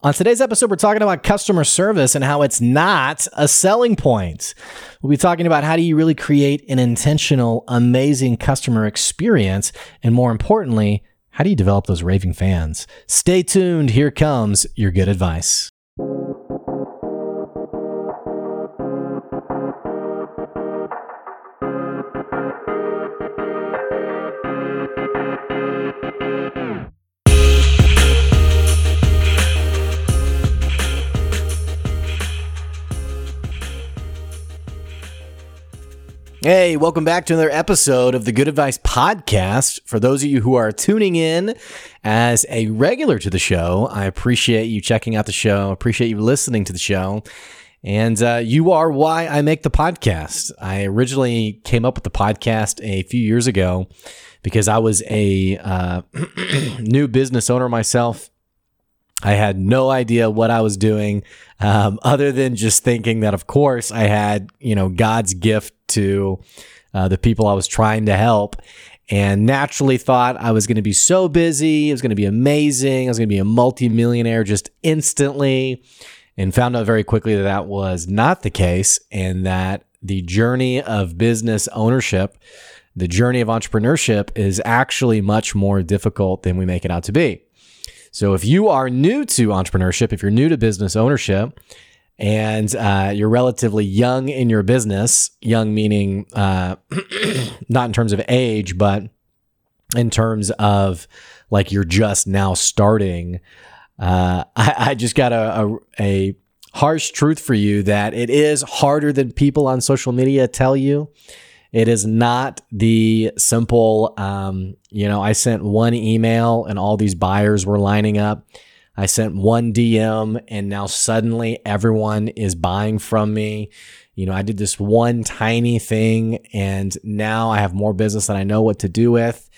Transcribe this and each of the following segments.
On today's episode, we're talking about customer service and how it's not a selling point. We'll be talking about how do you really create an intentional, amazing customer experience. And more importantly, how do you develop those raving fans? Stay tuned. Here comes your good advice. Hey, welcome back to another episode of the Good Advice Podcast. For those of you who are tuning in as a regular to the show, I appreciate you checking out the show, appreciate you listening to the show. And uh, you are why I make the podcast. I originally came up with the podcast a few years ago because I was a uh, new business owner myself. I had no idea what I was doing, um, other than just thinking that, of course, I had you know God's gift to uh, the people I was trying to help. And naturally thought I was going to be so busy. It was going to be amazing. I was going to be a multimillionaire just instantly. And found out very quickly that that was not the case. And that the journey of business ownership, the journey of entrepreneurship is actually much more difficult than we make it out to be. So if you are new to entrepreneurship, if you're new to business ownership, and uh, you're relatively young in your business, young meaning uh, not in terms of age, but in terms of like you're just now starting. Uh, I, I, just got a, a, a harsh truth for you that it is harder than people on social media tell you. It is not the simple, um, you know, I sent one email and all these buyers were lining up. I sent one DM and now suddenly everyone is buying from me. You know, I did this one tiny thing and now I have more business than I know what to do with.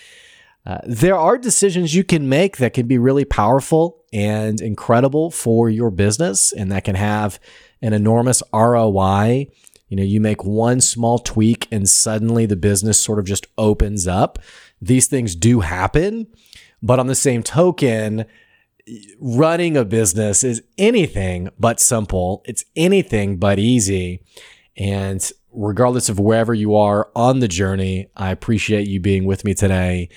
Uh, there are decisions you can make that can be really powerful and incredible for your business and that can have an enormous ROI. You know, you make one small tweak and suddenly the business sort of just opens up. These things do happen. But on the same token, running a business is anything but simple. It's anything but easy. And regardless of wherever you are on the journey, I appreciate you being with me today.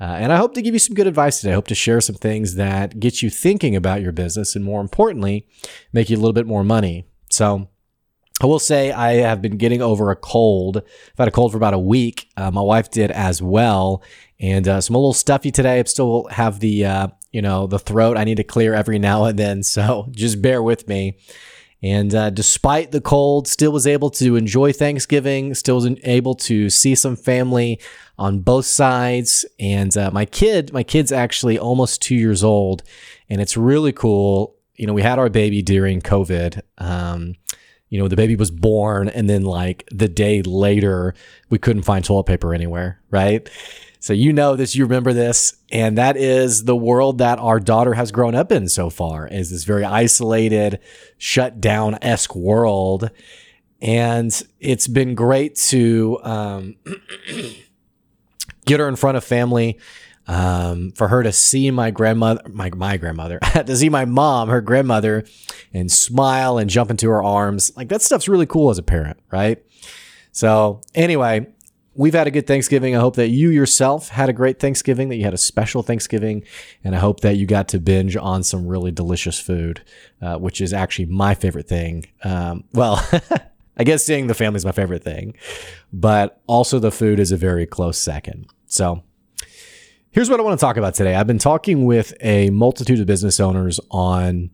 Uh, and I hope to give you some good advice today. I hope to share some things that get you thinking about your business and more importantly, make you a little bit more money. So, I will say I have been getting over a cold. I've had a cold for about a week. Uh, my wife did as well. And uh, so I'm a little stuffy today. I still have the uh, you know, the throat I need to clear every now and then. So just bear with me. And uh, despite the cold, still was able to enjoy Thanksgiving, still was able to see some family on both sides. And uh, my kid, my kid's actually almost two years old, and it's really cool. You know, we had our baby during COVID. Um, you know, the baby was born, and then like the day later, we couldn't find toilet paper anywhere, right? So you know this, you remember this, and that is the world that our daughter has grown up in so far is this very isolated, shut down esque world. And it's been great to um, get her in front of family, um, for her to see my grandmother, my, my grandmother, to see my mom, her grandmother, and smile and jump into her arms. Like that stuff's really cool as a parent, right? So anyway, we've had a good Thanksgiving. I hope that you yourself had a great Thanksgiving, that you had a special Thanksgiving, and I hope that you got to binge on some really delicious food, uh, which is actually my favorite thing. Um, well, I guess seeing the family is my favorite thing, but also the food is a very close second. So, here's what I want to talk about today. I've been talking with a multitude of business owners on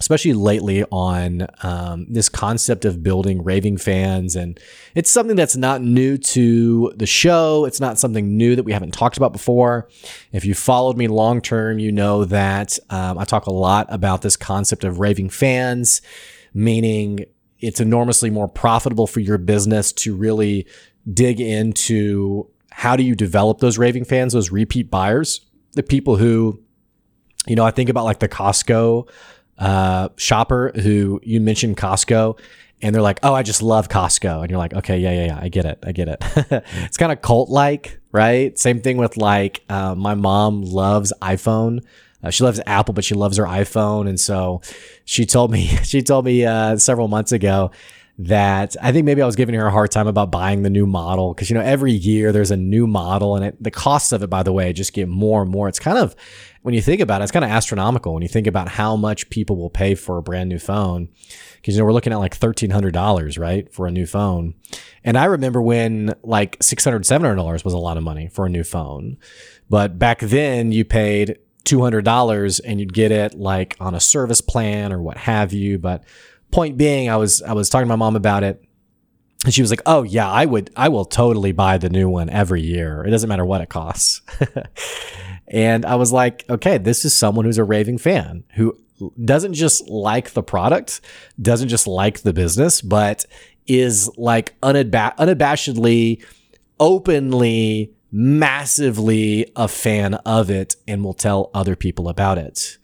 especially lately on um, this concept of building raving fans. And it's something that's not new to the show. It's not something new that we haven't talked about before. If you followed me long term, you know that um, I talk a lot about this concept of raving fans, meaning it's enormously more profitable for your business to really dig into how do you develop those raving fans, those repeat buyers, the people who, you know, I think about like the Costco uh, shopper who you mentioned Costco and they're like, oh, I just love Costco. And you're like, okay, yeah, yeah, yeah, I get it. I get it. it's kind of cult like, right? Same thing with like, uh, my mom loves iPhone. Uh, she loves Apple, but she loves her iPhone. And so she told me, she told me uh, several months ago that I think maybe I was giving her a hard time about buying the new model because you know every year there's a new model and it, the costs of it by the way just get more and more. It's kind of when you think about it, it's kind of astronomical when you think about how much people will pay for a brand new phone because you know we're looking at like $1300 right for a new phone. And I remember when like $600 $700 was a lot of money for a new phone. But back then you paid $200 and you'd get it like on a service plan or what have you, but point being, I was I was talking to my mom about it, and she was like, "Oh yeah, I would, I will totally buy the new one every year. It doesn't matter what it costs." and I was like, "Okay, this is someone who's a raving fan who doesn't just like the product, doesn't just like the business, but is like unab- unabashedly, openly." massively a fan of it and will tell other people about it.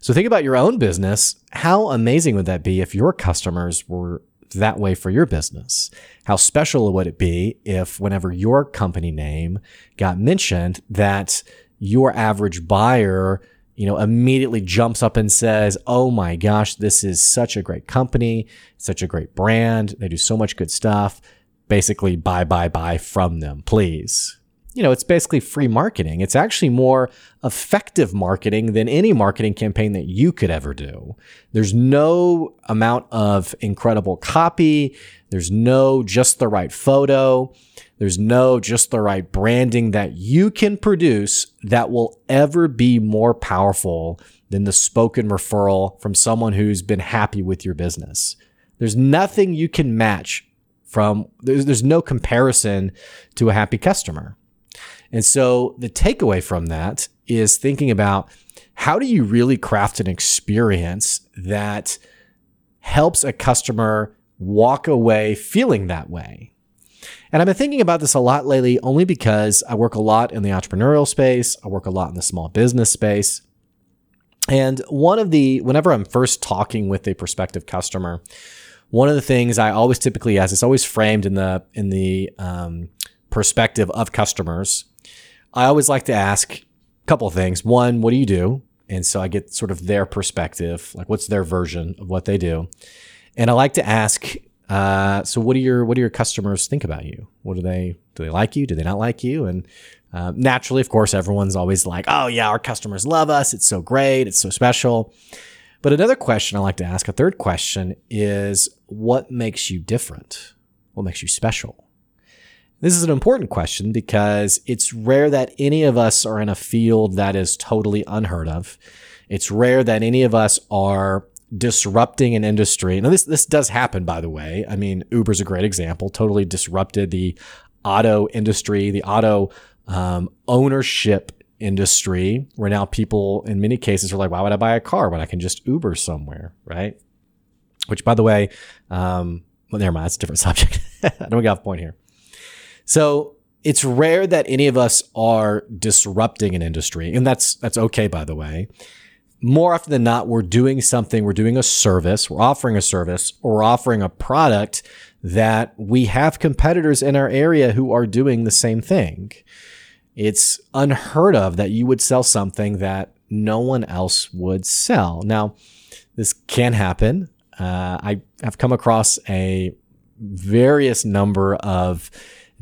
So think about your own business. How amazing would that be if your customers were that way for your business? How special would it be if whenever your company name got mentioned that your average buyer you know, immediately jumps up and says, Oh my gosh, this is such a great company, such a great brand. They do so much good stuff. Basically, buy, buy, buy from them, please you know, it's basically free marketing. It's actually more effective marketing than any marketing campaign that you could ever do. There's no amount of incredible copy. There's no just the right photo. There's no just the right branding that you can produce that will ever be more powerful than the spoken referral from someone who's been happy with your business. There's nothing you can match from, there's, there's no comparison to a happy customer. And so the takeaway from that is thinking about how do you really craft an experience that helps a customer walk away feeling that way? And I've been thinking about this a lot lately only because I work a lot in the entrepreneurial space, I work a lot in the small business space. And one of the, whenever I'm first talking with a prospective customer, one of the things I always typically ask, it's always framed in the, in the, um, perspective of customers I always like to ask a couple of things. One, what do you do? And so I get sort of their perspective, like what's their version of what they do. And I like to ask, uh, so what do your what do your customers think about you? What do they do? They like you? Do they not like you? And uh, naturally, of course, everyone's always like, oh yeah, our customers love us. It's so great. It's so special. But another question I like to ask, a third question, is what makes you different? What makes you special? This is an important question because it's rare that any of us are in a field that is totally unheard of. It's rare that any of us are disrupting an industry. Now, this, this does happen, by the way. I mean, Uber's a great example, totally disrupted the auto industry, the auto um, ownership industry, where now people, in many cases, are like, why would I buy a car when I can just Uber somewhere, right? Which, by the way, um, well, never mind, that's a different subject. I don't get off point here. So it's rare that any of us are disrupting an industry, and that's that's okay, by the way. More often than not, we're doing something, we're doing a service, we're offering a service, or we're offering a product that we have competitors in our area who are doing the same thing. It's unheard of that you would sell something that no one else would sell. Now, this can happen. Uh, I have come across a various number of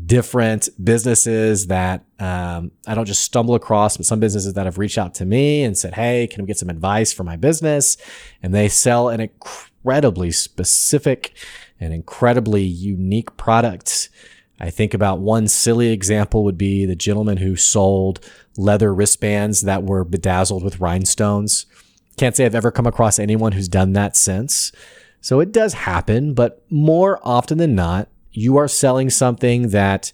different businesses that um, I don't just stumble across, but some businesses that have reached out to me and said, Hey, can we get some advice for my business? And they sell an incredibly specific and incredibly unique product. I think about one silly example would be the gentleman who sold leather wristbands that were bedazzled with rhinestones. Can't say I've ever come across anyone who's done that since. So it does happen, but more often than not, you are selling something that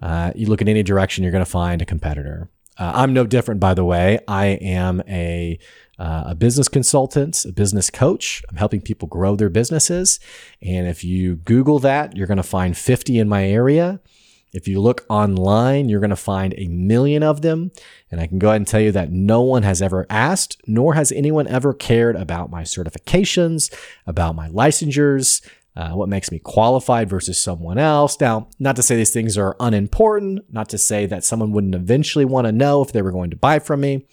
uh, you look in any direction, you're going to find a competitor. Uh, I'm no different, by the way. I am a uh, a business consultant, a business coach. I'm helping people grow their businesses. And if you Google that, you're going to find 50 in my area. If you look online, you're going to find a million of them. And I can go ahead and tell you that no one has ever asked, nor has anyone ever cared about my certifications, about my licensures, uh, what makes me qualified versus someone else. Now, not to say these things are unimportant, not to say that someone wouldn't eventually want to know if they were going to buy from me.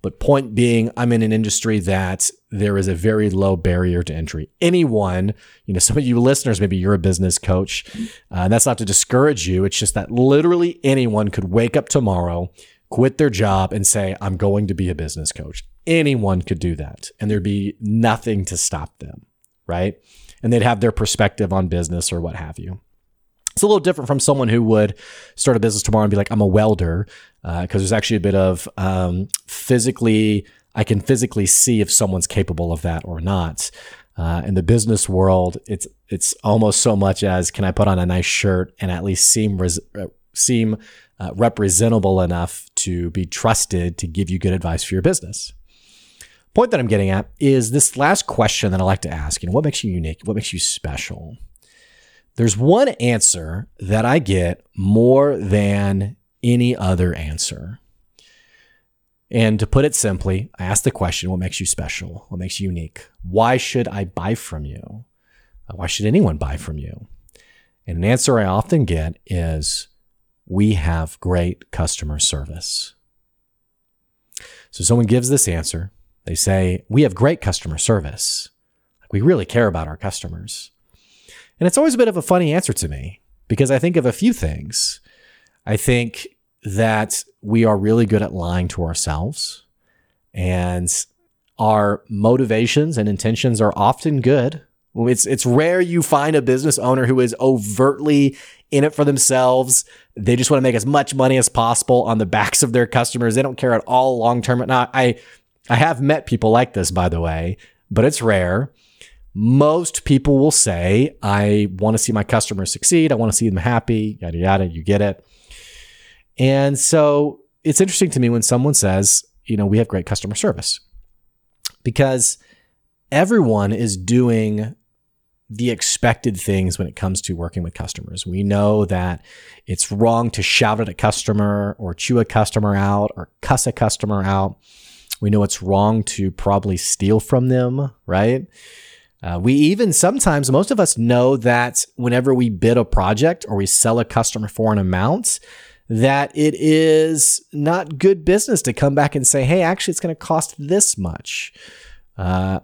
But point being, I'm in an industry that there is a very low barrier to entry. Anyone, you know, some of you listeners, maybe you're a business coach. Uh, that's not to discourage you. It's just that literally anyone could wake up tomorrow, quit their job, and say, I'm going to be a business coach. Anyone could do that, and there'd be nothing to stop them, right? And they'd have their perspective on business or what have you. It's a little different from someone who would start a business tomorrow and be like, I'm a welder, because uh, there's actually a bit of um, physically, I can physically see if someone's capable of that or not. Uh, in the business world, it's it's almost so much as can I put on a nice shirt and at least seem res- uh, seem uh, representable enough to be trusted to give you good advice for your business. Point that I'm getting at is this last question that I like to ask. You know, what makes you unique? What makes you special? There's one answer that I get more than any other answer. And to put it simply, I ask the question what makes you special? What makes you unique? Why should I buy from you? Why should anyone buy from you? And an answer I often get is we have great customer service. So someone gives this answer. They say, we have great customer service. We really care about our customers. And it's always a bit of a funny answer to me because I think of a few things. I think that we are really good at lying to ourselves and our motivations and intentions are often good. It's it's rare you find a business owner who is overtly in it for themselves. They just want to make as much money as possible on the backs of their customers. They don't care at all long term. Now, I I have met people like this, by the way, but it's rare. Most people will say, I want to see my customers succeed. I want to see them happy, yada, yada. You get it. And so it's interesting to me when someone says, you know, we have great customer service because everyone is doing the expected things when it comes to working with customers. We know that it's wrong to shout at a customer or chew a customer out or cuss a customer out. We know it's wrong to probably steal from them, right? Uh, we even sometimes, most of us know that whenever we bid a project or we sell a customer for an amount, that it is not good business to come back and say, hey, actually, it's going to cost this much. Uh,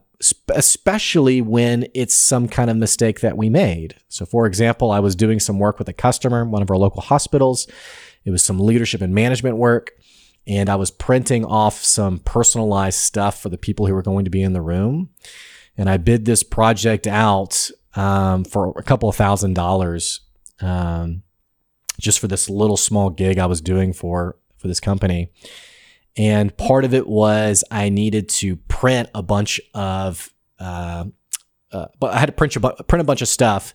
especially when it's some kind of mistake that we made. So, for example, I was doing some work with a customer, one of our local hospitals. It was some leadership and management work. And I was printing off some personalized stuff for the people who were going to be in the room. And I bid this project out um, for a couple of thousand dollars. Um, just for this little small gig I was doing for for this company. And part of it was I needed to print a bunch of, uh, uh, but I had to print a, print a bunch of stuff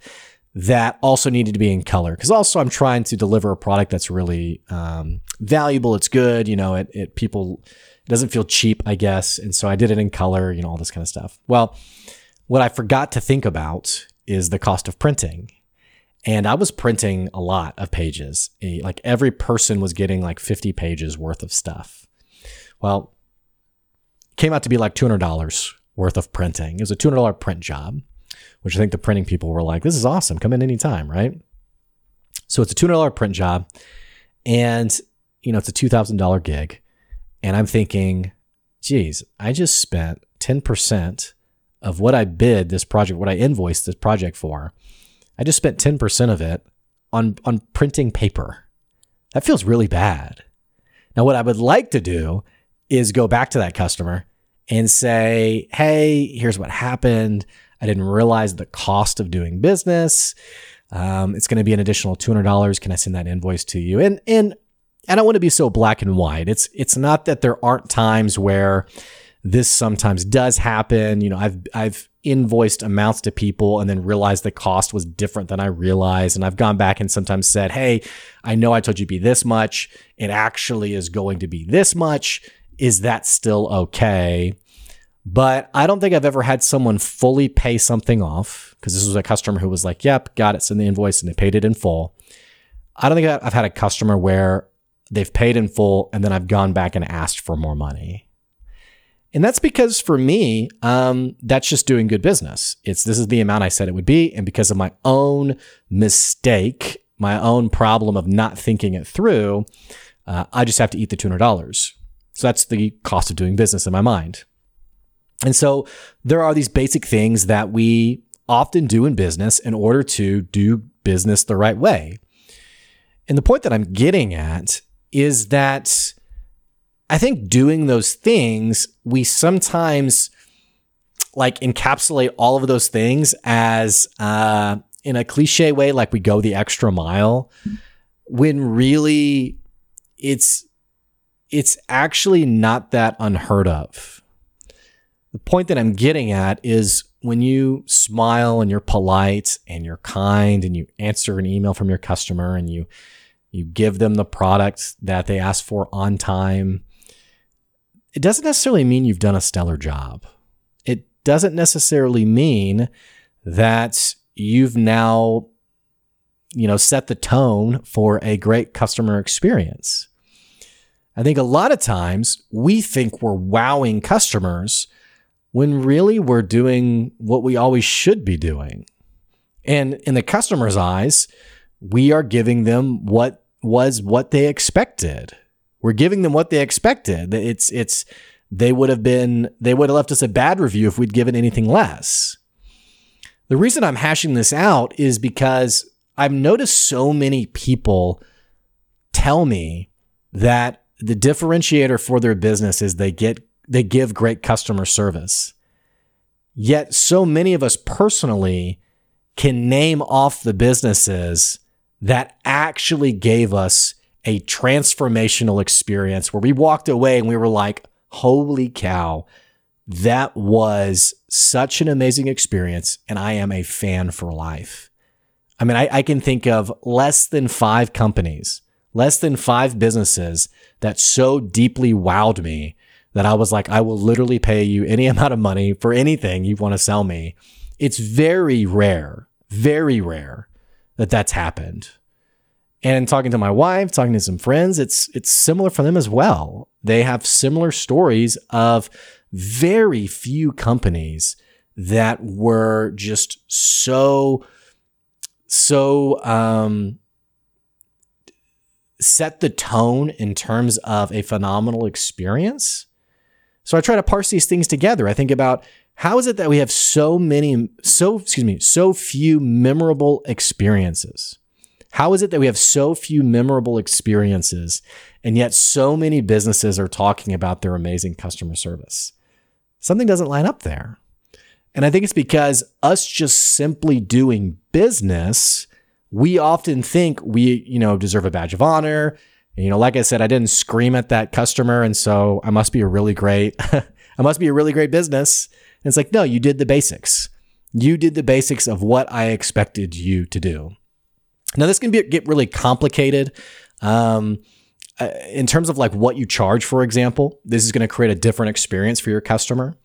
that also needed to be in color. Because also I'm trying to deliver a product that's really um, valuable. It's good. You know, it, it people it doesn't feel cheap, I guess. And so I did it in color. You know, all this kind of stuff. Well, what I forgot to think about is the cost of printing. And I was printing a lot of pages. Like every person was getting like 50 pages worth of stuff. Well, came out to be like $200 worth of printing. It was a $200 print job, which I think the printing people were like, this is awesome. Come in anytime, right? So it's a $200 print job and, you know, it's a $2,000 gig. And I'm thinking, geez, I just spent 10% of what I bid this project, what I invoiced this project for I just spent 10% of it on, on printing paper. That feels really bad. Now, what I would like to do is go back to that customer and say, hey, here's what happened. I didn't realize the cost of doing business. Um, it's going to be an additional $200. Can I send that invoice to you? And, and I don't want to be so black and white. It's, it's not that there aren't times where this sometimes does happen. You know, I've, I've invoiced amounts to people and then realized the cost was different than I realized. And I've gone back and sometimes said, Hey, I know I told you to be this much. It actually is going to be this much. Is that still okay? But I don't think I've ever had someone fully pay something off because this was a customer who was like, yep, got it, send the invoice, and they paid it in full. I don't think I've had a customer where they've paid in full and then I've gone back and asked for more money. And that's because for me, um, that's just doing good business. It's this is the amount I said it would be. And because of my own mistake, my own problem of not thinking it through, uh, I just have to eat the $200. So that's the cost of doing business in my mind. And so there are these basic things that we often do in business in order to do business the right way. And the point that I'm getting at is that I think doing those things, we sometimes like encapsulate all of those things as uh, in a cliche way, like we go the extra mile, when really it's it's actually not that unheard of. The point that I'm getting at is when you smile and you're polite and you're kind and you answer an email from your customer and you you give them the product that they ask for on time. It doesn't necessarily mean you've done a stellar job. It doesn't necessarily mean that you've now you know set the tone for a great customer experience. I think a lot of times we think we're wowing customers when really we're doing what we always should be doing. And in the customer's eyes, we are giving them what was what they expected. We're giving them what they expected. It's it's they would have been they would have left us a bad review if we'd given anything less. The reason I'm hashing this out is because I've noticed so many people tell me that the differentiator for their business is they get they give great customer service. Yet so many of us personally can name off the businesses that actually gave us a transformational experience where we walked away and we were like, holy cow, that was such an amazing experience. And I am a fan for life. I mean, I, I, can think of less than five companies, less than five businesses that so deeply wowed me that I was like, I will literally pay you any amount of money for anything you want to sell me. It's very rare, very rare that that's happened. And talking to my wife, talking to some friends, it's it's similar for them as well. They have similar stories of very few companies that were just so so um, set the tone in terms of a phenomenal experience. So I try to parse these things together. I think about how is it that we have so many, so, excuse me, so few memorable experiences? How is it that we have so few memorable experiences and yet so many businesses are talking about their amazing customer service? Something doesn't line up there. And I think it's because us just simply doing business, we often think we, you know, deserve a badge of honor. And, you know, like I said, I didn't scream at that customer. And so I must be a really great, I must be a really great business. And it's like, no, you did the basics. You did the basics of what I expected you to do. Now, this can be, get really complicated. Um, uh, in terms of like what you charge, for example, this is going to create a different experience for your customer.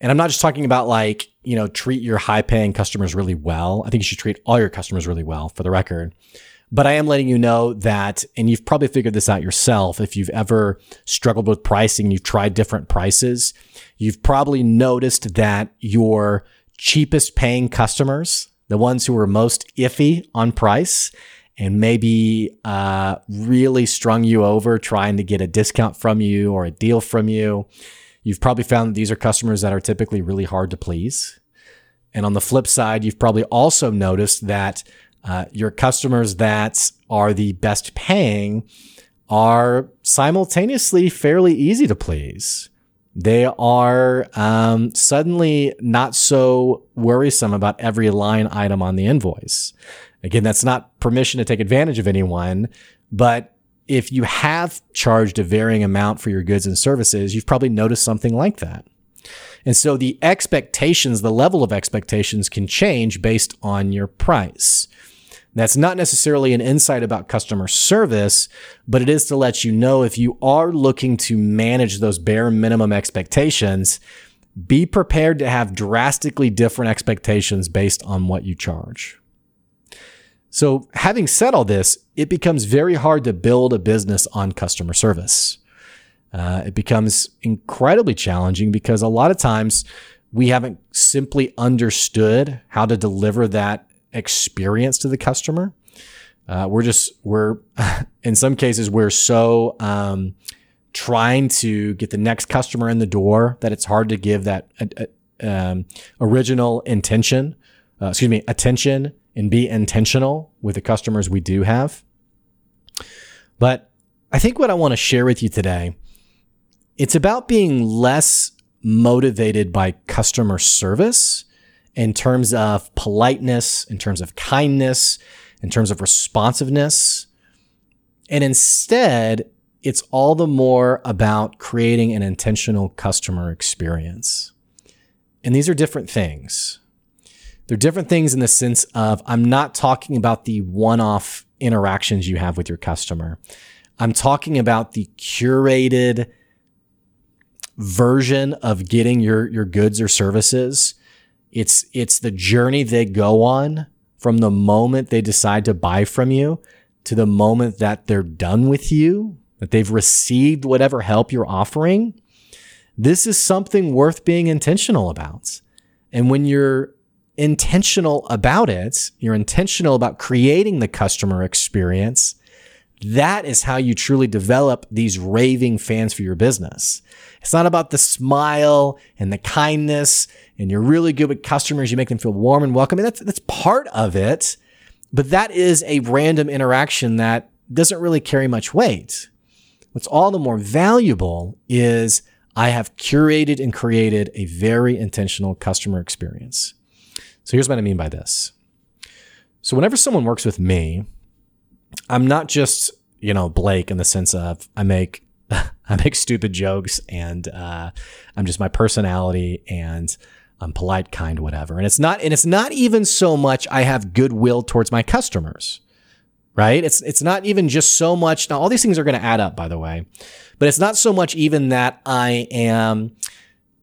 And I'm not just talking about like, you know, treat your high paying customers really well. I think you should treat all your customers really well for the record. But I am letting you know that, and you've probably figured this out yourself. If you've ever struggled with pricing, you've tried different prices, you've probably noticed that your cheapest paying customers, the ones who are most iffy on price and maybe uh, really strung you over trying to get a discount from you or a deal from you. You've probably found that these are customers that are typically really hard to please. And on the flip side, you've probably also noticed that uh, your customers that are the best paying are simultaneously fairly easy to please they are um, suddenly not so worrisome about every line item on the invoice. Again, that's not permission to take advantage of anyone, but if you have charged a varying amount for your goods and services, you've probably noticed something like that. And so the expectations, the level of expectations can change based on your price. That's not necessarily an insight about customer service, but it is to let you know if you are looking to manage those bare minimum expectations, be prepared to have drastically different expectations based on what you charge. So, having said all this, it becomes very hard to build a business on customer service. Uh, it becomes incredibly challenging because a lot of times we haven't simply understood how to deliver that experience to the customer. Uh, we're just, we're, in some cases, we're so um, trying to get the next customer in the door that it's hard to give that uh, uh, um, original intention, uh, excuse me, attention and be intentional with the customers we do have. But I think what I want to share with you today, it's about being less motivated by customer service in terms of politeness, in terms of kindness, in terms of responsiveness. And instead, it's all the more about creating an intentional customer experience. And these are different things. They're different things in the sense of I'm not talking about the one off interactions you have with your customer. I'm talking about the curated version of getting your, your goods or services. It's, it's the journey they go on from the moment they decide to buy from you to the moment that they're done with you that they've received whatever help you're offering, this is something worth being intentional about. And when you're intentional about it, you're intentional about creating the customer experience. That is how you truly develop these raving fans for your business. It's not about the smile and the kindness and you're really good with customers. You make them feel warm and welcome. And that's, that's part of it, but that is a random interaction that doesn't really carry much weight. What's all the more valuable is I have curated and created a very intentional customer experience. So here's what I mean by this. So whenever someone works with me, I'm not just, you know, Blake in the sense of I make I make stupid jokes and uh, I'm just my personality and I'm polite, kind, whatever. And it's not and it's not even so much I have goodwill towards my customers right? It's it's not even just so much. Now, all these things are going to add up, by the way, but it's not so much even that I am.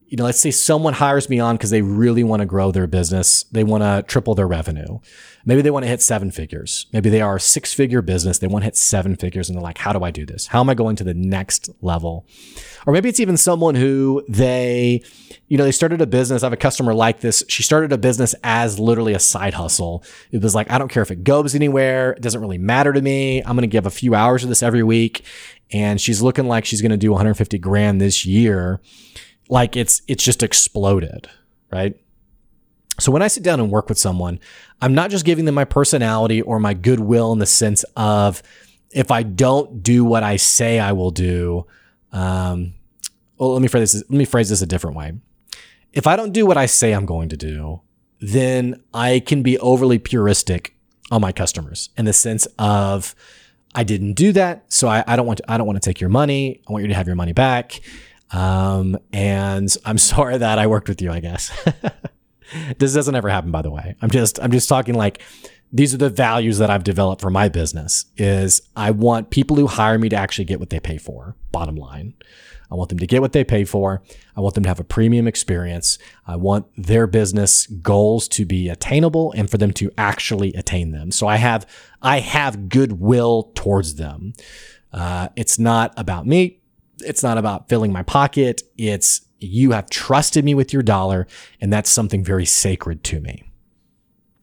You know, let's say someone hires me on because they really want to grow their business. They want to triple their revenue. Maybe they want to hit seven figures. Maybe they are a six figure business. They want to hit seven figures and they're like, how do I do this? How am I going to the next level? Or maybe it's even someone who they, you know, they started a business. I have a customer like this. She started a business as literally a side hustle. It was like, I don't care if it goes anywhere. It doesn't really matter to me. I'm going to give a few hours of this every week. And she's looking like she's going to do 150 grand this year. Like it's, it's just exploded, right? So when I sit down and work with someone, I'm not just giving them my personality or my goodwill in the sense of if I don't do what I say I will do, um, well, let me phrase this. Let me phrase this a different way. If I don't do what I say I'm going to do, then I can be overly puristic on my customers in the sense of I didn't do that, so I, I don't want to, I don't want to take your money. I want you to have your money back. Um, and I'm sorry that I worked with you. I guess this doesn't ever happen, by the way. I'm just I'm just talking like these are the values that I've developed for my business is I want people who hire me to actually get what they pay for. Bottom line. I want them to get what they pay for. I want them to have a premium experience. I want their business goals to be attainable and for them to actually attain them. So I have, I have goodwill towards them. Uh, it's not about me. It's not about filling my pocket. It's you have trusted me with your dollar and that's something very sacred to me.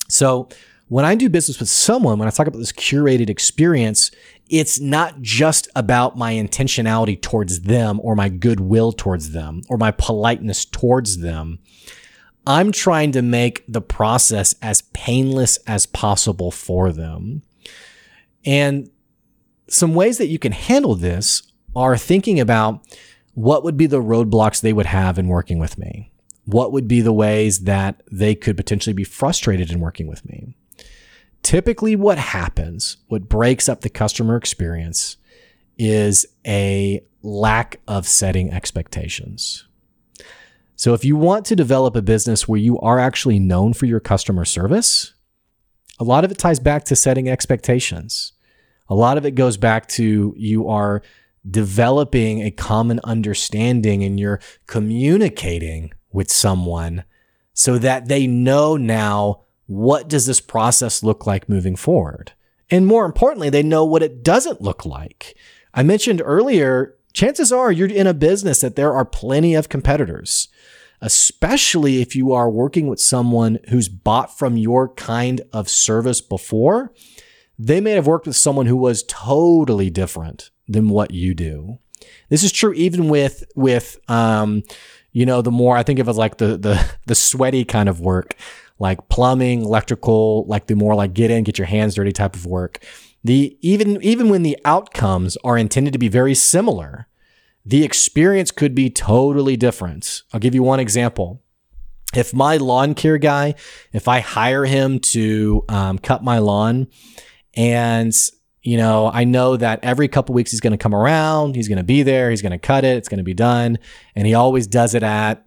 So when I do business with someone, when I talk about this curated experience, it's not just about my intentionality towards them or my goodwill towards them or my politeness towards them. I'm trying to make the process as painless as possible for them. And some ways that you can handle this are thinking about what would be the roadblocks they would have in working with me? What would be the ways that they could potentially be frustrated in working with me? typically what happens, what breaks up the customer experience is a lack of setting expectations. So if you want to develop a business where you are actually known for your customer service, a lot of it ties back to setting expectations. A lot of it goes back to you are developing a common understanding and you're communicating with someone so that they know now what does this process look like moving forward? And more importantly, they know what it doesn't look like. I mentioned earlier, chances are you're in a business that there are plenty of competitors, especially if you are working with someone who's bought from your kind of service before. They may have worked with someone who was totally different than what you do. This is true even with with um, you know, the more I think of as like the the the sweaty kind of work, like plumbing, electrical, like the more like get in, get your hands dirty type of work. The even even when the outcomes are intended to be very similar, the experience could be totally different. I'll give you one example. If my lawn care guy, if I hire him to um, cut my lawn, and you know, I know that every couple weeks he's going to come around, he's going to be there, he's going to cut it, it's going to be done, and he always does it at,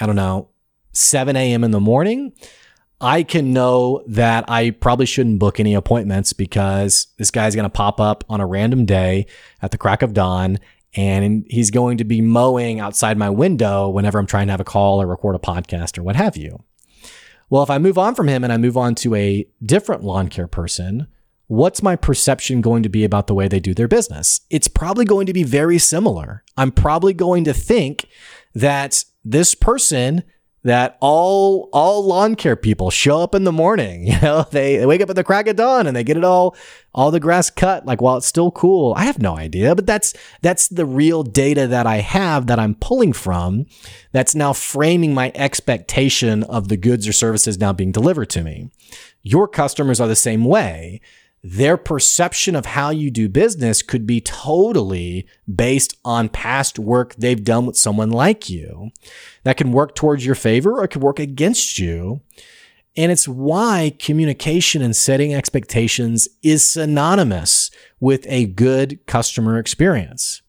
I don't know, 7 a.m. in the morning. I can know that I probably shouldn't book any appointments because this guy's going to pop up on a random day at the crack of dawn and he's going to be mowing outside my window whenever I'm trying to have a call or record a podcast or what have you. Well, if I move on from him and I move on to a different lawn care person, what's my perception going to be about the way they do their business? It's probably going to be very similar. I'm probably going to think that this person that all all lawn care people show up in the morning. You know, they, they wake up at the crack of dawn and they get it all all the grass cut like while it's still cool. I have no idea, but that's that's the real data that I have that I'm pulling from that's now framing my expectation of the goods or services now being delivered to me. Your customers are the same way their perception of how you do business could be totally based on past work they've done with someone like you. That can work towards your favor or it could work against you. And it's why communication and setting expectations is synonymous with a good customer experience.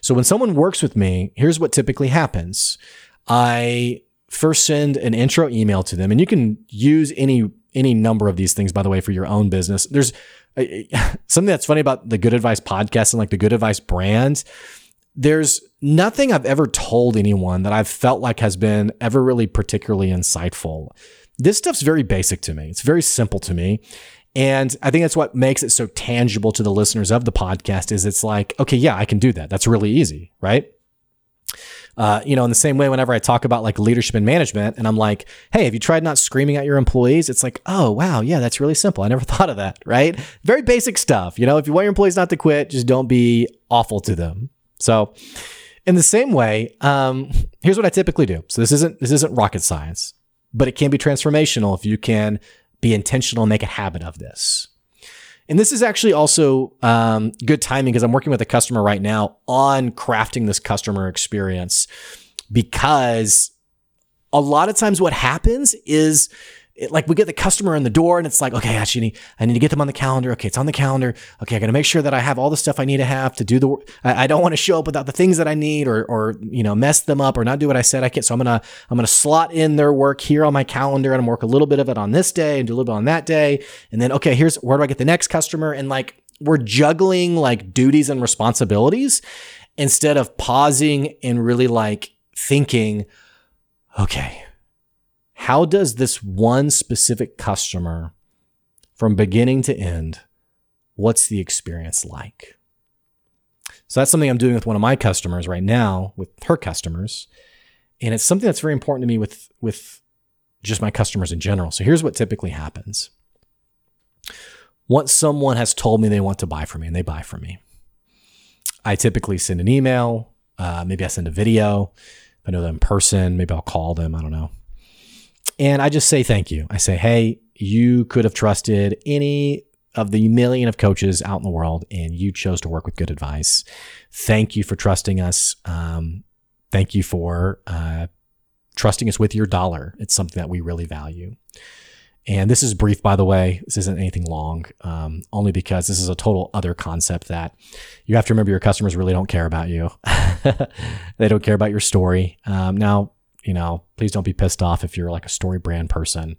So when someone works with me, here's what typically happens. I first send an intro email to them and you can use any any number of these things, by the way, for your own business. There's something that's funny about the Good Advice podcast and like the Good Advice brand. There's nothing I've ever told anyone that I've felt like has been ever really particularly insightful. This stuff's very basic to me. It's very simple to me. And I think that's what makes it so tangible to the listeners of the podcast is it's like, okay, yeah, I can do that. That's really easy, right? Uh, you know, in the same way, whenever I talk about like leadership and management, and I'm like, hey, have you tried not screaming at your employees? It's like, oh, wow, yeah, that's really simple. I never thought of that, right? Very basic stuff. You know, if you want your employees not to quit, just don't be awful to them. So, in the same way, um, here's what I typically do. So this isn't this isn't rocket science, but it can be transformational if you can be intentional and make a habit of this. And this is actually also um, good timing because I'm working with a customer right now on crafting this customer experience because a lot of times what happens is it, like we get the customer in the door and it's like, okay, actually, need, I need to get them on the calendar. Okay, it's on the calendar. Okay, I got to make sure that I have all the stuff I need to have to do the. I, I don't want to show up without the things that I need, or or you know mess them up, or not do what I said I can. So I'm gonna I'm gonna slot in their work here on my calendar, and work a little bit of it on this day and do a little bit on that day, and then okay, here's where do I get the next customer, and like we're juggling like duties and responsibilities instead of pausing and really like thinking, okay how does this one specific customer from beginning to end, what's the experience like? So that's something I'm doing with one of my customers right now, with her customers. And it's something that's very important to me with, with just my customers in general. So here's what typically happens. Once someone has told me they want to buy from me and they buy from me, I typically send an email. Uh, maybe I send a video. If I know them in person, maybe I'll call them. I don't know. And I just say thank you. I say, hey, you could have trusted any of the million of coaches out in the world, and you chose to work with good advice. Thank you for trusting us. Um, thank you for uh, trusting us with your dollar. It's something that we really value. And this is brief, by the way. This isn't anything long, um, only because this is a total other concept that you have to remember your customers really don't care about you. they don't care about your story. Um, now, you know, please don't be pissed off if you're like a StoryBrand person.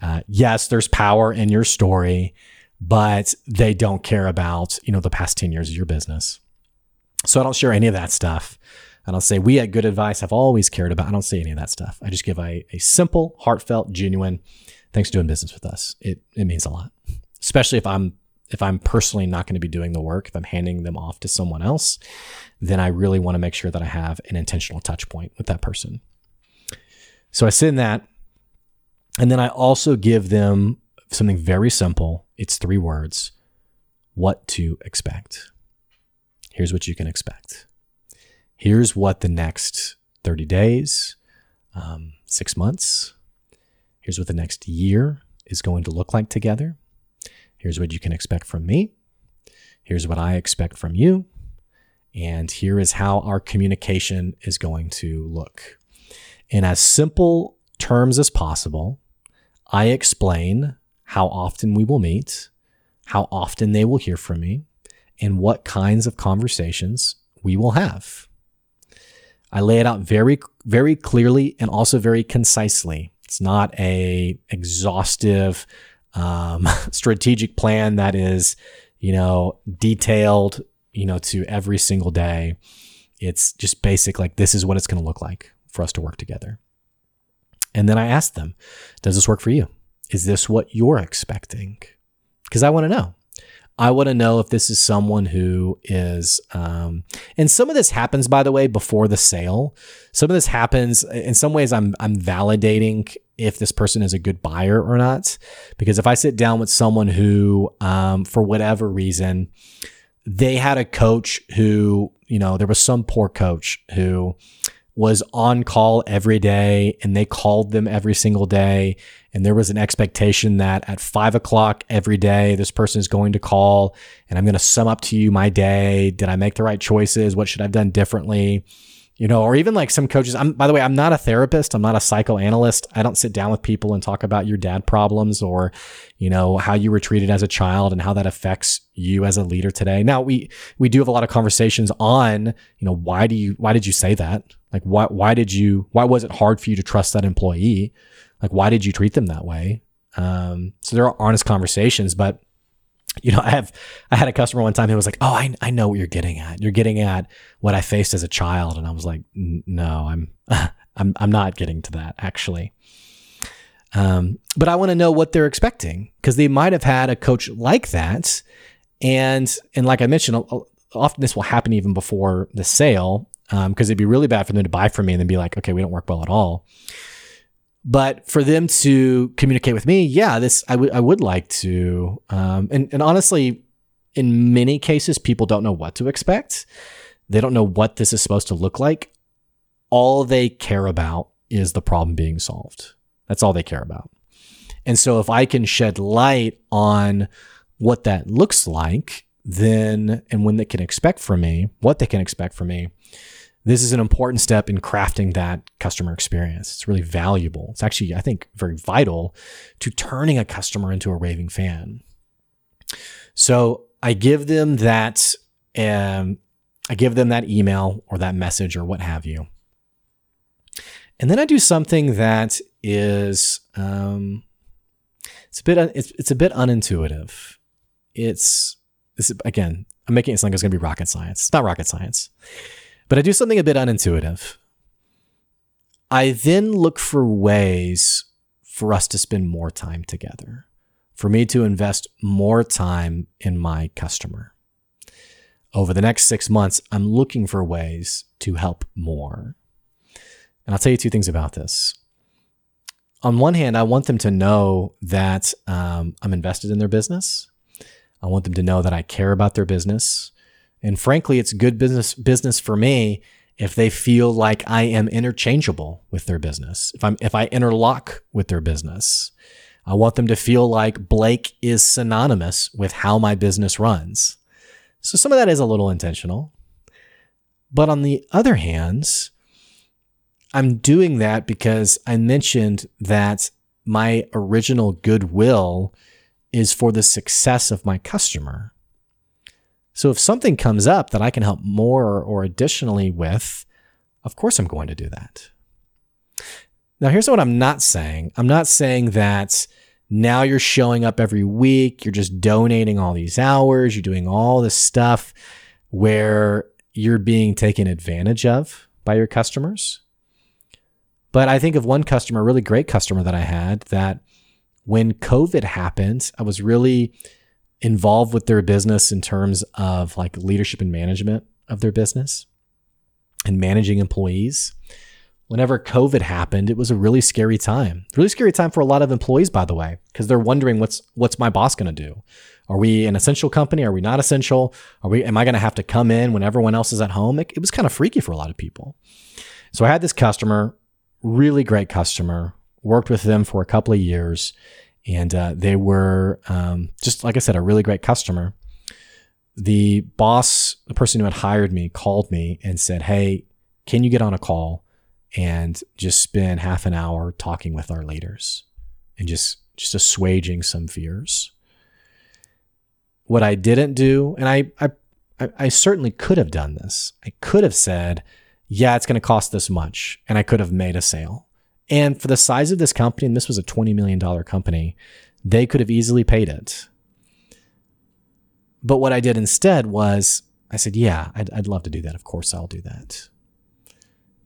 Uh, yes, there's power in your story, but they don't care about, you know, the past 10 years of your business. So I don't share any of that stuff. I don't say we at Good Advice have always cared about. I don't say any of that stuff. I just give a, a simple, heartfelt, genuine thanks for doing business with us. It it means a lot, especially if I'm if I'm personally not going to be doing the work, if I'm handing them off to someone else, then I really want to make sure that I have an intentional touch point with that person. So I send that. And then I also give them something very simple. It's three words what to expect. Here's what you can expect. Here's what the next 30 days, um, six months, here's what the next year is going to look like together. Here's what you can expect from me. Here's what I expect from you. And here is how our communication is going to look. In as simple terms as possible, I explain how often we will meet, how often they will hear from me, and what kinds of conversations we will have. I lay it out very, very clearly and also very concisely. It's not a exhaustive um, strategic plan that is, you know, detailed, you know, to every single day. It's just basic, like this is what it's going to look like for us to work together. And then I ask them, does this work for you? Is this what you're expecting? Because I want to know. I want to know if this is someone who is, um, and some of this happens, by the way, before the sale. Some of this happens in some ways. I'm I'm validating if this person is a good buyer or not, because if I sit down with someone who, um, for whatever reason, they had a coach who, you know, there was some poor coach who was on call every day and they called them every single day. And there was an expectation that at five o'clock every day, this person is going to call and I'm going to sum up to you my day. Did I make the right choices? What should I have done differently? You know, or even like some coaches. I'm, by the way, I'm not a therapist. I'm not a psychoanalyst. I don't sit down with people and talk about your dad problems or, you know, how you were treated as a child and how that affects you as a leader today. Now we, we do have a lot of conversations on, you know, why do you, why did you say that? Like, why, why did you, why was it hard for you to trust that employee? Like, why did you treat them that way? Um, so there are honest conversations, but you know, I have, I had a customer one time who was like, Oh, I, I know what you're getting at. You're getting at what I faced as a child. And I was like, no, I'm, I'm, I'm not getting to that actually. Um, but I want to know what they're expecting because they might have had a coach like that. And, and like I mentioned, often this will happen even before the sale because um, it'd be really bad for them to buy from me and then be like, okay, we don't work well at all. But for them to communicate with me, yeah, this I would I would like to. Um, and and honestly, in many cases, people don't know what to expect. They don't know what this is supposed to look like. All they care about is the problem being solved. That's all they care about. And so if I can shed light on what that looks like, then and when they can expect from me, what they can expect from me, this is an important step in crafting that customer experience. It's really valuable. It's actually, I think, very vital to turning a customer into a raving fan. So I give them that, um, I give them that email or that message or what have you. And then I do something that is, um, it's a bit, it's, it's a bit unintuitive. It's, this again, I'm making it sound like it's going to be rocket science. It's not rocket science. But I do something a bit unintuitive. I then look for ways for us to spend more time together, for me to invest more time in my customer. Over the next six months, I'm looking for ways to help more. And I'll tell you two things about this. On one hand, I want them to know that um, I'm invested in their business. I want them to know that I care about their business. And frankly, it's good business business for me if they feel like I am interchangeable with their business. If I'm if I interlock with their business. I want them to feel like Blake is synonymous with how my business runs. So some of that is a little intentional. But on the other hand, I'm doing that because I mentioned that my original goodwill is for the success of my customer. So if something comes up that I can help more or additionally with, of course I'm going to do that. Now, here's what I'm not saying I'm not saying that now you're showing up every week, you're just donating all these hours, you're doing all this stuff where you're being taken advantage of by your customers. But I think of one customer, a really great customer that I had, that when COVID happened, I was really involved with their business in terms of like leadership and management of their business and managing employees. Whenever COVID happened, it was a really scary time. Really scary time for a lot of employees, by the way, because they're wondering what's what's my boss going to do? Are we an essential company? Are we not essential? Are we? Am I going to have to come in when everyone else is at home? It, it was kind of freaky for a lot of people. So I had this customer really great customer. Worked with them for a couple of years, and uh, they were um, just like I said, a really great customer. The boss, the person who had hired me, called me and said, "Hey, can you get on a call and just spend half an hour talking with our leaders and just just assuaging some fears?" What I didn't do, and I I I certainly could have done this. I could have said, yeah, it's going to cost this much. And I could have made a sale. And for the size of this company, and this was a $20 million company, they could have easily paid it. But what I did instead was I said, yeah, I'd, I'd love to do that. Of course, I'll do that.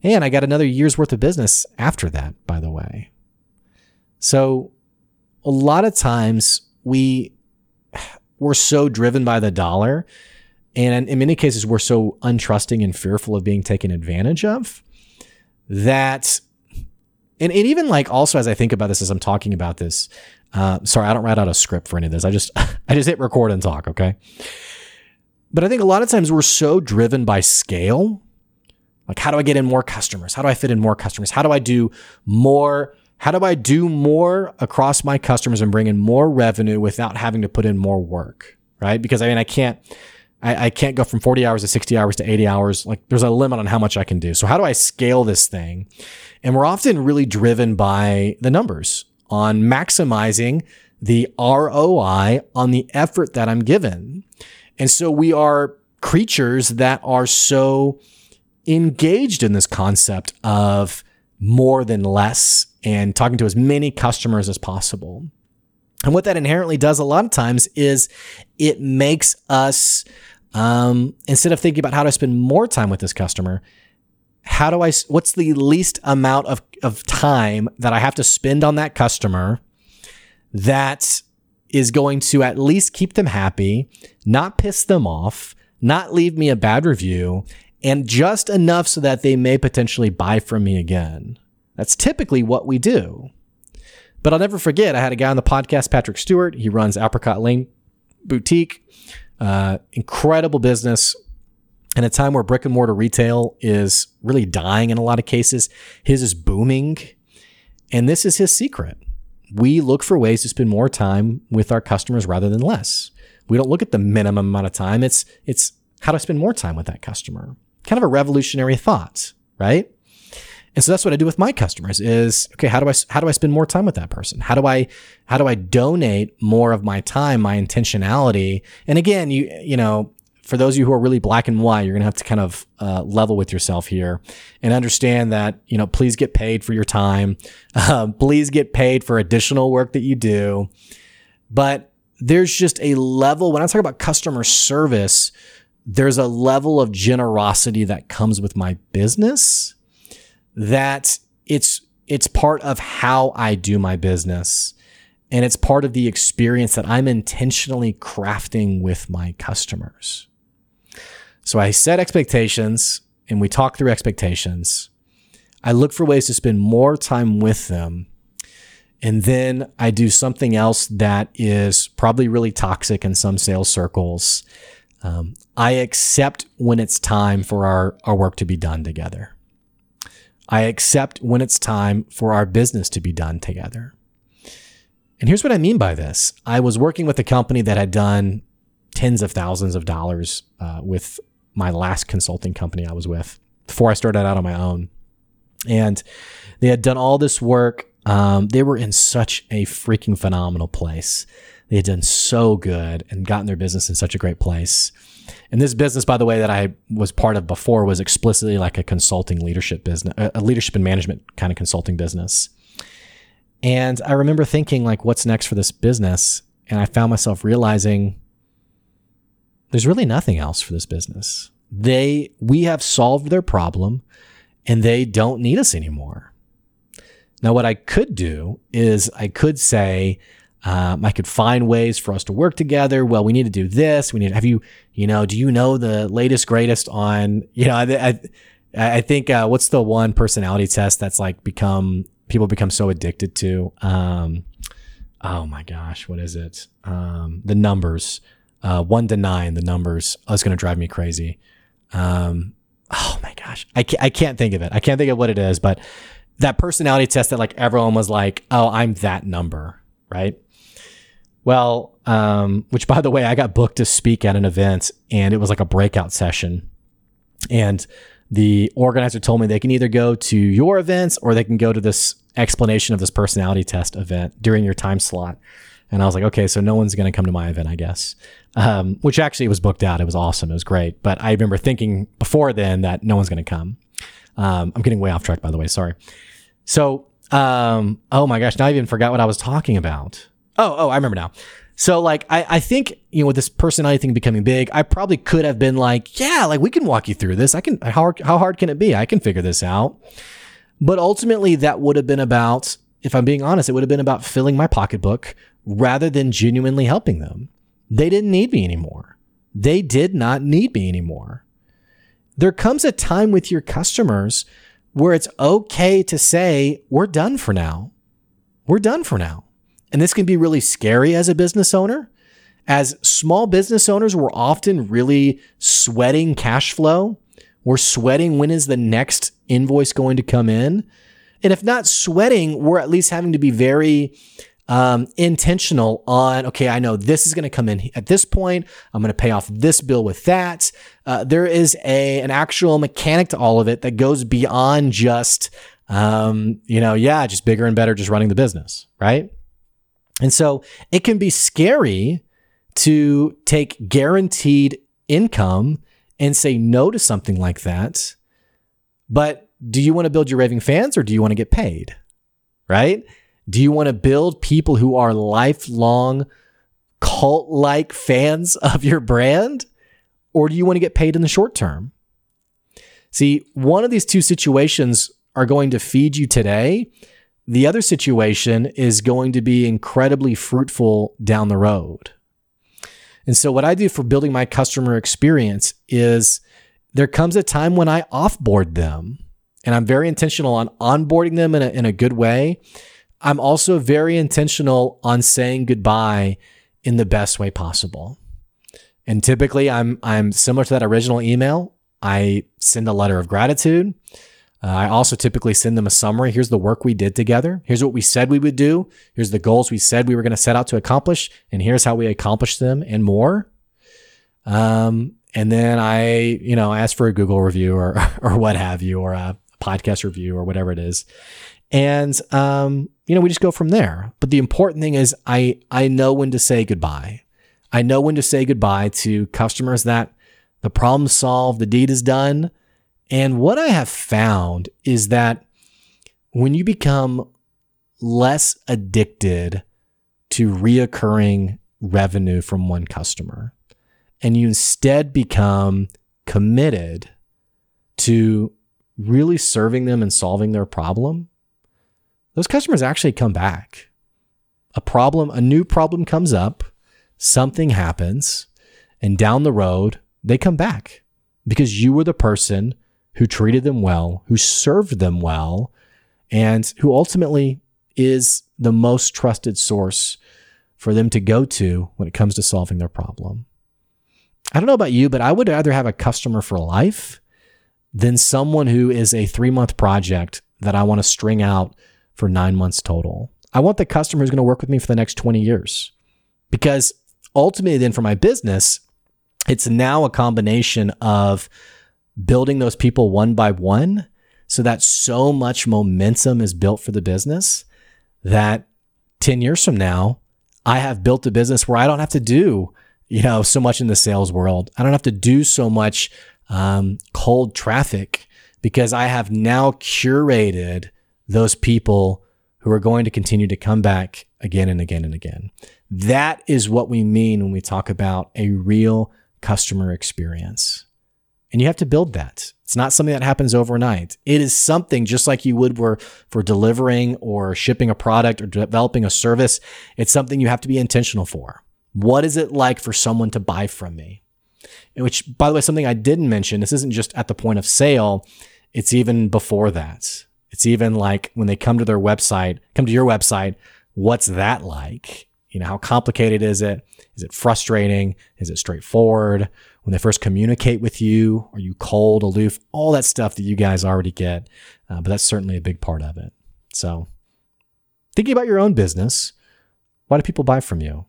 And I got another year's worth of business after that, by the way. So a lot of times we, we're so driven by the dollar and in many cases, we're so untrusting and fearful of being taken advantage of that. And, and even like also as I think about this, as I'm talking about this, uh, sorry, I don't write out a script for any of this. I just, I just hit record and talk. Okay. But I think a lot of times we're so driven by scale. Like, how do I get in more customers? How do I fit in more customers? How do I do more? How do I do more across my customers and bring in more revenue without having to put in more work? Right. Because I mean, I can't, I, I can't go from 40 hours to 60 hours to 80 hours. Like there's a limit on how much I can do. So how do I scale this thing? And we're often really driven by the numbers on maximizing the ROI on the effort that I'm given. And so we are creatures that are so engaged in this concept of more than less and talking to as many customers as possible. And what that inherently does a lot of times is it makes us um, instead of thinking about how to spend more time with this customer, how do I, what's the least amount of, of time that I have to spend on that customer that is going to at least keep them happy, not piss them off, not leave me a bad review, and just enough so that they may potentially buy from me again. That's typically what we do. But I'll never forget, I had a guy on the podcast, Patrick Stewart. He runs Apricot Lane Boutique. Uh, incredible business. In a time where brick and mortar retail is really dying in a lot of cases, his is booming. And this is his secret. We look for ways to spend more time with our customers rather than less. We don't look at the minimum amount of time. It's, it's how to spend more time with that customer. Kind of a revolutionary thought, right? And so that's what I do with my customers is, okay, how do I, how do I spend more time with that person? How do I, how do I donate more of my time, my intentionality? And again, you, you know, for those of you who are really black and white, you're going to have to kind of uh, level with yourself here and understand that, you know, please get paid for your time. Um, please get paid for additional work that you do. But there's just a level, when I talk about customer service, there's a level of generosity that comes with my business that it's it's part of how I do my business and it's part of the experience that I'm intentionally crafting with my customers. So I set expectations and we talk through expectations. I look for ways to spend more time with them. And then I do something else that is probably really toxic in some sales circles. Um, I accept when it's time for our, our work to be done together. I accept when it's time for our business to be done together. And here's what I mean by this I was working with a company that had done tens of thousands of dollars uh, with my last consulting company I was with before I started out on my own. And they had done all this work. Um, they were in such a freaking phenomenal place. They had done so good and gotten their business in such a great place. And this business, by the way, that I was part of before was explicitly like a consulting leadership business, a leadership and management kind of consulting business. And I remember thinking, like, what's next for this business? And I found myself realizing there's really nothing else for this business. They, we have solved their problem and they don't need us anymore. Now, what I could do is I could say, um, I could find ways for us to work together. Well, we need to do this. We need. Have you, you know, do you know the latest greatest on? You know, I, I, I think uh, what's the one personality test that's like become people become so addicted to? Um, oh my gosh, what is it? Um, the numbers, uh, one to nine, the numbers. Oh, going to drive me crazy. Um, oh my gosh, I can't, I can't think of it. I can't think of what it is, but that personality test that like everyone was like, oh, I'm that number, right? Well, um, which by the way, I got booked to speak at an event and it was like a breakout session. And the organizer told me they can either go to your events or they can go to this explanation of this personality test event during your time slot. And I was like, okay, so no one's going to come to my event, I guess. Um, which actually was booked out. It was awesome. It was great. But I remember thinking before then that no one's going to come. Um, I'm getting way off track, by the way. Sorry. So, um, oh my gosh, now I even forgot what I was talking about. Oh, oh, I remember now. So like I, I think, you know, with this personality thing becoming big, I probably could have been like, yeah, like we can walk you through this. I can how how hard can it be? I can figure this out. But ultimately that would have been about, if I'm being honest, it would have been about filling my pocketbook rather than genuinely helping them. They didn't need me anymore. They did not need me anymore. There comes a time with your customers where it's okay to say, we're done for now. We're done for now. And this can be really scary as a business owner. As small business owners, we're often really sweating cash flow. We're sweating when is the next invoice going to come in. And if not sweating, we're at least having to be very um, intentional on, okay, I know this is going to come in at this point. I'm going to pay off this bill with that. Uh, there is a, an actual mechanic to all of it that goes beyond just, um, you know, yeah, just bigger and better, just running the business, right? And so it can be scary to take guaranteed income and say no to something like that. But do you want to build your raving fans or do you want to get paid? Right? Do you want to build people who are lifelong cult like fans of your brand? Or do you want to get paid in the short term? See, one of these two situations are going to feed you today the other situation is going to be incredibly fruitful down the road. And so, what I do for building my customer experience is there comes a time when I offboard them, and I'm very intentional on onboarding them in a, in a good way. I'm also very intentional on saying goodbye in the best way possible. And typically, I'm I'm similar to that original email. I send a letter of gratitude. Uh, I also typically send them a summary. Here's the work we did together. Here's what we said we would do. Here's the goals we said we were going to set out to accomplish. And here's how we accomplished them and more. Um, and then I, you know, ask for a Google review or, or what have you, or a podcast review or whatever it is. And, um, you know, we just go from there. But the important thing is I, I know when to say goodbye. I know when to say goodbye to customers that the problem's solved, the deed is done and what I have found is that when you become less addicted to reoccurring revenue from one customer and you instead become committed to really serving them and solving their problem, those customers actually come back. A problem, a new problem comes up, something happens, and down the road, they come back because you were the person who treated them well, who served them well, and who ultimately is the most trusted source for them to go to when it comes to solving their problem. I don't know about you, but I would rather have a customer for life than someone who is a three month project that I want to string out for nine months total. I want the customer who's going to work with me for the next 20 years because ultimately, then for my business, it's now a combination of building those people one by one so that so much momentum is built for the business that 10 years from now, I have built a business where I don't have to do, you know, so much in the sales world. I don't have to do so much um, cold traffic because I have now curated those people who are going to continue to come back again and again and again. That is what we mean when we talk about a real customer experience. And you have to build that. It's not something that happens overnight. It is something just like you would for, for delivering or shipping a product or developing a service. It's something you have to be intentional for. What is it like for someone to buy from me? Which, by the way, something I didn't mention, this isn't just at the point of sale. It's even before that. It's even like when they come to their website, come to your website, what's that like? You know, how complicated is it? Is it frustrating? Is it straightforward? When they first communicate with you, are you cold, aloof? All that stuff that you guys already get. Uh, but that's certainly a big part of it. So, thinking about your own business, why do people buy from you?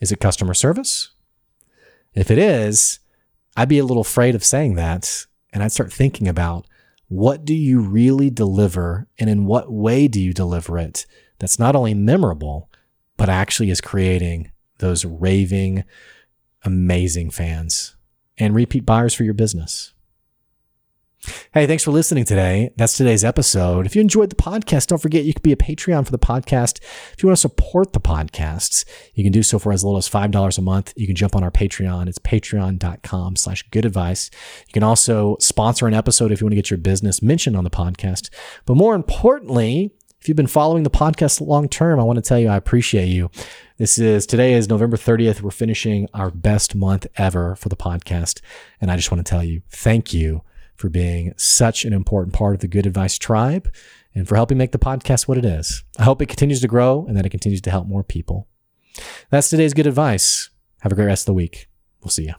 Is it customer service? If it is, I'd be a little afraid of saying that. And I'd start thinking about what do you really deliver and in what way do you deliver it that's not only memorable, but actually is creating those raving, amazing fans and repeat buyers for your business. Hey, thanks for listening today. That's today's episode. If you enjoyed the podcast, don't forget you can be a Patreon for the podcast. If you want to support the podcasts, you can do so for as little as $5 a month. You can jump on our Patreon. It's patreon.com slash good advice. You can also sponsor an episode if you want to get your business mentioned on the podcast. But more importantly, if you've been following the podcast long term, I want to tell you I appreciate you. This is today is November 30th. We're finishing our best month ever for the podcast. And I just want to tell you thank you for being such an important part of the Good Advice tribe and for helping make the podcast what it is. I hope it continues to grow and that it continues to help more people. That's today's good advice. Have a great rest of the week. We'll see you.